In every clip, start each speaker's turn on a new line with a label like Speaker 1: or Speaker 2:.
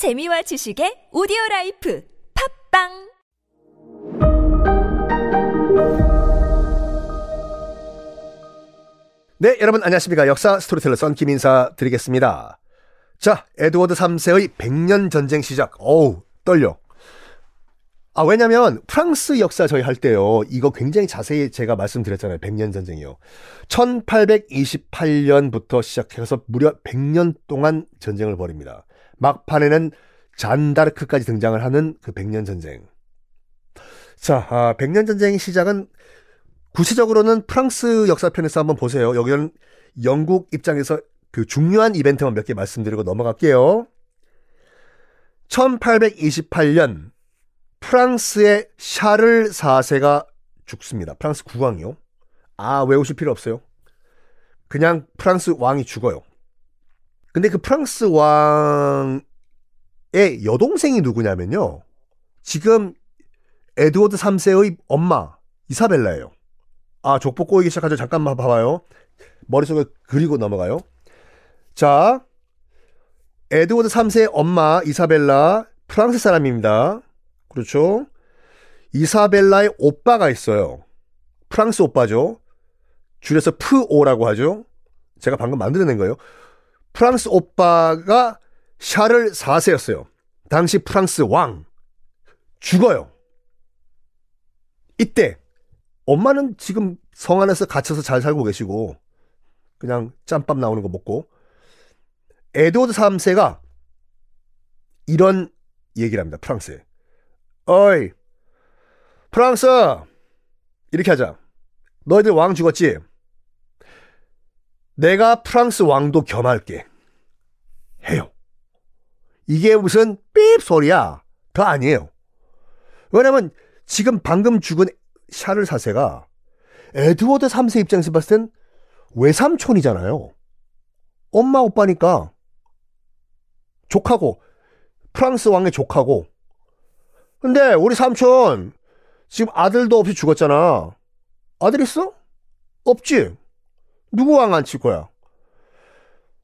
Speaker 1: 재미와 지식의 오디오 라이프 팟빵
Speaker 2: 네, 여러분 안녕하십니까. 역사 스토리텔러 썬킴 인사 드리겠습니다. 자, 에드워드 3세의 100년 전쟁 시작. 어우, 떨려. 아, 왜냐면 프랑스 역사 저희 할 때요. 이거 굉장히 자세히 제가 말씀드렸잖아요. 100년 전쟁이요. 1828년부터 시작해서 무려 100년 동안 전쟁을 벌입니다. 막판에는 잔다르크까지 등장을 하는 그 100년 전쟁. 자, 아, 100년 전쟁의 시작은 구체적으로는 프랑스 역사편에서 한번 보세요. 여기는 영국 입장에서 그 중요한 이벤트만 몇 개 말씀드리고 넘어갈게요. 1828년 프랑스의 샤를 4세가 죽습니다. 프랑스 국왕이요. 아, 외우실 필요 없어요. 그냥 프랑스 왕이 죽어요. 근데 그 프랑스 왕의 여동생이 누구냐면요. 지금 에드워드 3세의 엄마 이사벨라예요. 아, 족보 꼬이기 시작하죠. 잠깐만 봐봐요. 머릿속에 그리고 넘어가요. 자, 에드워드 3세의 엄마 이사벨라 프랑스 사람입니다. 그렇죠? 이사벨라의 오빠가 있어요. 프랑스 오빠죠. 줄여서 프오라고 하죠. 제가 방금 만들어낸 거예요. 프랑스 오빠가 샤를 4세였어요. 당시 프랑스 왕. 죽어요. 이때 엄마는 지금 성 안에서 갇혀서 잘 살고 계시고 그냥 짬밥 나오는 거 먹고 에드워드 3세가 이런 얘기를 합니다. 프랑스에. 어이 프랑스 이렇게 하자. 너희들 왕 죽었지? 내가 프랑스 왕도 겸할게. 해요. 이게 무슨 삐입 소리야. 더 아니에요. 왜냐면 지금 방금 죽은 샤를 사세가 에드워드 3세 입장에서 봤을 땐 외삼촌이잖아요. 엄마 오빠니까 족하고 프랑스 왕의 족하고 근데 우리 삼촌 지금 아들도 없이 죽었잖아. 아들 있어? 없지. 누구 왕 안 칠 거야?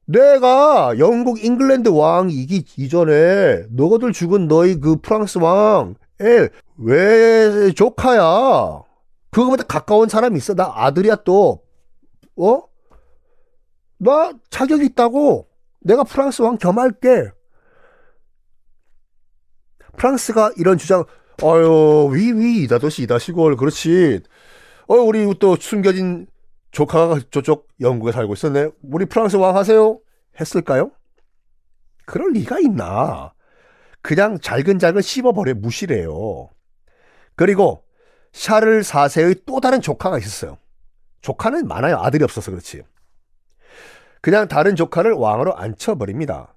Speaker 2: 내가 영국 잉글랜드 왕이기 이전에 너희들 죽은 너희 그 프랑스 왕에 왜 조카야? 그거보다 가까운 사람이 있어. 나 아들이야 또. 어? 나 자격 있다고. 내가 프랑스 왕 겸할게. 프랑스가 이런 주장, 어유 위위 이다 도시 이다 시골 그렇지. 어 우리 또 숨겨진 조카가 저쪽 영국에 살고 있었네. 우리 프랑스 왕 하세요. 했을까요? 그럴 리가 있나. 그냥 잘근잘근 씹어버려 무시래요. 그리고 샤를 4세의 또 다른 조카가 있었어요. 조카는 많아요. 아들이 없어서 그렇지. 그냥 다른 조카를 왕으로 앉혀버립니다.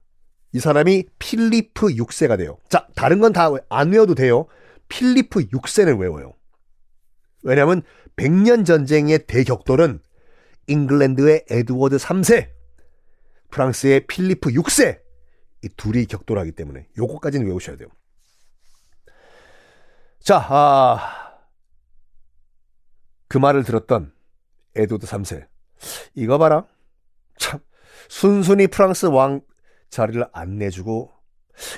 Speaker 2: 이 사람이 필리프 6세가 돼요. 자, 다른 건 다 안 외워도 돼요. 필리프 6세는 외워요. 왜냐하면 100년 전쟁의 대격돌은 잉글랜드의 에드워드 3세, 프랑스의 필리프 6세 이 둘이 격돌하기 때문에 요거까지는 외우셔야 돼요. 자, 아, 그 말을 들었던 에드워드 3세. 이거 봐라. 참, 순순히 프랑스 왕 자리를 안 내주고,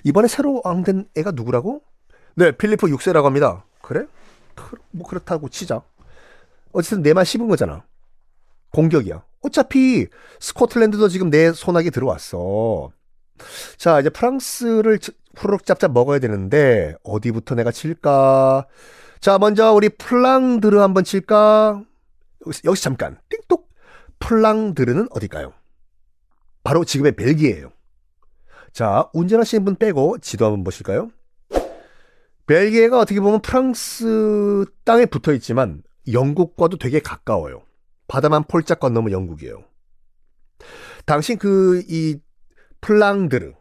Speaker 2: 이번에 새로 왕된 애가 누구라고? 네, 필리프 6세라고 합니다. 그래? 뭐 그렇다고 치자. 어쨌든 내 말 씹은 거잖아. 공격이야. 어차피 스코틀랜드도 지금 내 손아귀 들어왔어. 자, 이제 프랑스를 후루룩 짭짭 먹어야 되는데 어디부터 내가 칠까? 자, 먼저 우리 플랑드르 한번 칠까? 여기서 잠깐. 띵똑. 플랑드르는 어딜까요? 바로 지금의 벨기에예요. 자, 운전하시는 분 빼고 지도 한번 보실까요? 벨기에가 어떻게 보면 프랑스 땅에 붙어 있지만 영국과도 되게 가까워요. 바다만 폴짝 건너면 영국이에요. 당시 그 이 플랑드르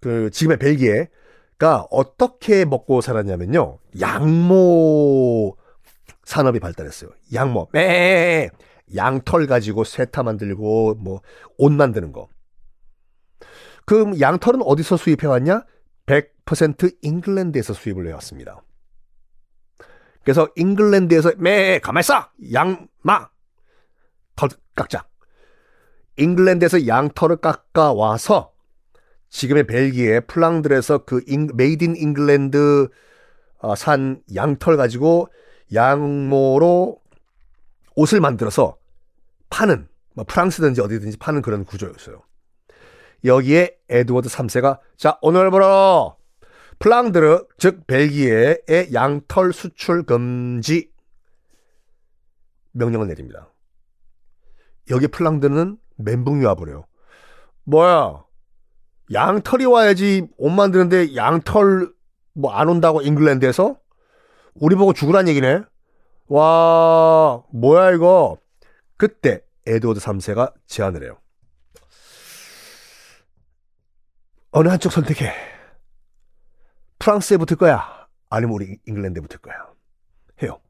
Speaker 2: 그 지금의 벨기에가 어떻게 먹고 살았냐면요. 양모 산업이 발달했어요. 양모. 매 양털 가지고 쇠타 만들고 뭐 옷 만드는 거. 그 양털은 어디서 수입해 왔냐? 100% 잉글랜드에서 수입을 해왔습니다. 그래서 잉글랜드에서 매 가만 있어 양마 털 깎자. 잉글랜드에서 양털을 깎아 와서 지금의 벨기에 플랑드르에서 그 잉, made in England 어, 산 양털 가지고 양모로 옷을 만들어서 파는 뭐 프랑스든지 어디든지 파는 그런 구조였어요. 여기에 에드워드 3세가 자 오늘부로 플랑드르 즉 벨기에의 양털 수출 금지 명령을 내립니다. 여기 플랑드르는 멘붕이 와버려요. 뭐야 양털이 와야지 옷 만드는데 양털 뭐 안 온다고 잉글랜드에서 우리 보고 죽으란 얘기네. 와 뭐야 이거 그때 에드워드 3세가 제안을 해요. 어느 한쪽 선택해. 프랑스에 붙을 거야. 아니면 우리 잉글랜드에 붙을 거야. 해요.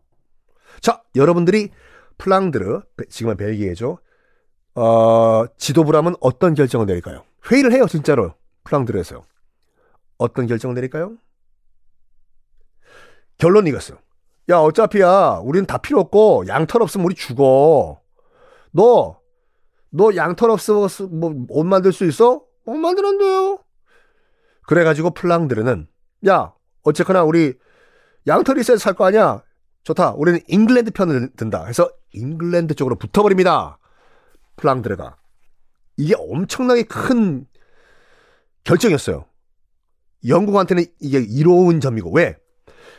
Speaker 2: 자, 여러분들이 플랑드르, 지금은 벨기에죠. 어, 지도부라면 어떤 결정을 내릴까요? 회의를 해요, 진짜로. 플랑드르에서. 어떤 결정을 내릴까요? 결론이 이겼어. 야, 어차피야, 우리는 다 필요 없고, 양털 없으면 우리 죽어. 너, 너 양털 없으면 뭐, 옷 만들 수 있어? 못 만드는데요. 그래가지고 플랑드르는, 야, 어쨌거나 우리 양털이 있어야 살거 아니야? 좋다. 우리는 잉글랜드 편을 든다. 해서 잉글랜드 쪽으로 붙어버립니다. 플랑드르가. 이게 엄청나게 큰 결정이었어요. 영국한테는 이게 이로운 점이고, 왜?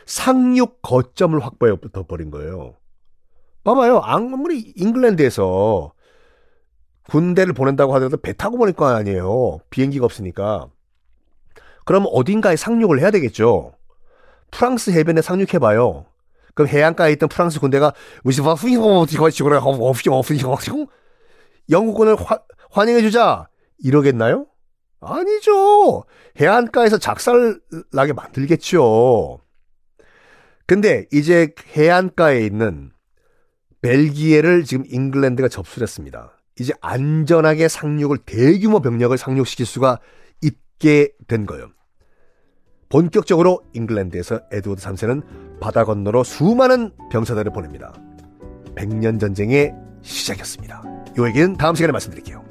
Speaker 2: 상륙 거점을 확보해 버린 거예요. 봐봐요. 아무리 잉글랜드에서 군대를 보낸다고 하더라도 배 타고 보낼 거 아니에요. 비행기가 없으니까. 그럼 어딘가에 상륙을 해야 되겠죠. 프랑스 해변에 상륙해봐요. 그럼 해안가에 있던 프랑스 군대가 영국군을 환영해주자 이러겠나요? 아니죠. 해안가에서 작살 나게 만들겠죠. 근데 이제 해안가에 있는 벨기에를 지금 잉글랜드가 접수를 했습니다. 이제 안전하게 상륙을 대규모 병력을 상륙시킬 수가 있게 된 거예요. 본격적으로 잉글랜드에서 에드워드 3세는 바다 건너로 수많은 병사들을 보냅니다. 백년 전쟁의 시작이었습니다. 이 얘기는 다음 시간에 말씀드릴게요.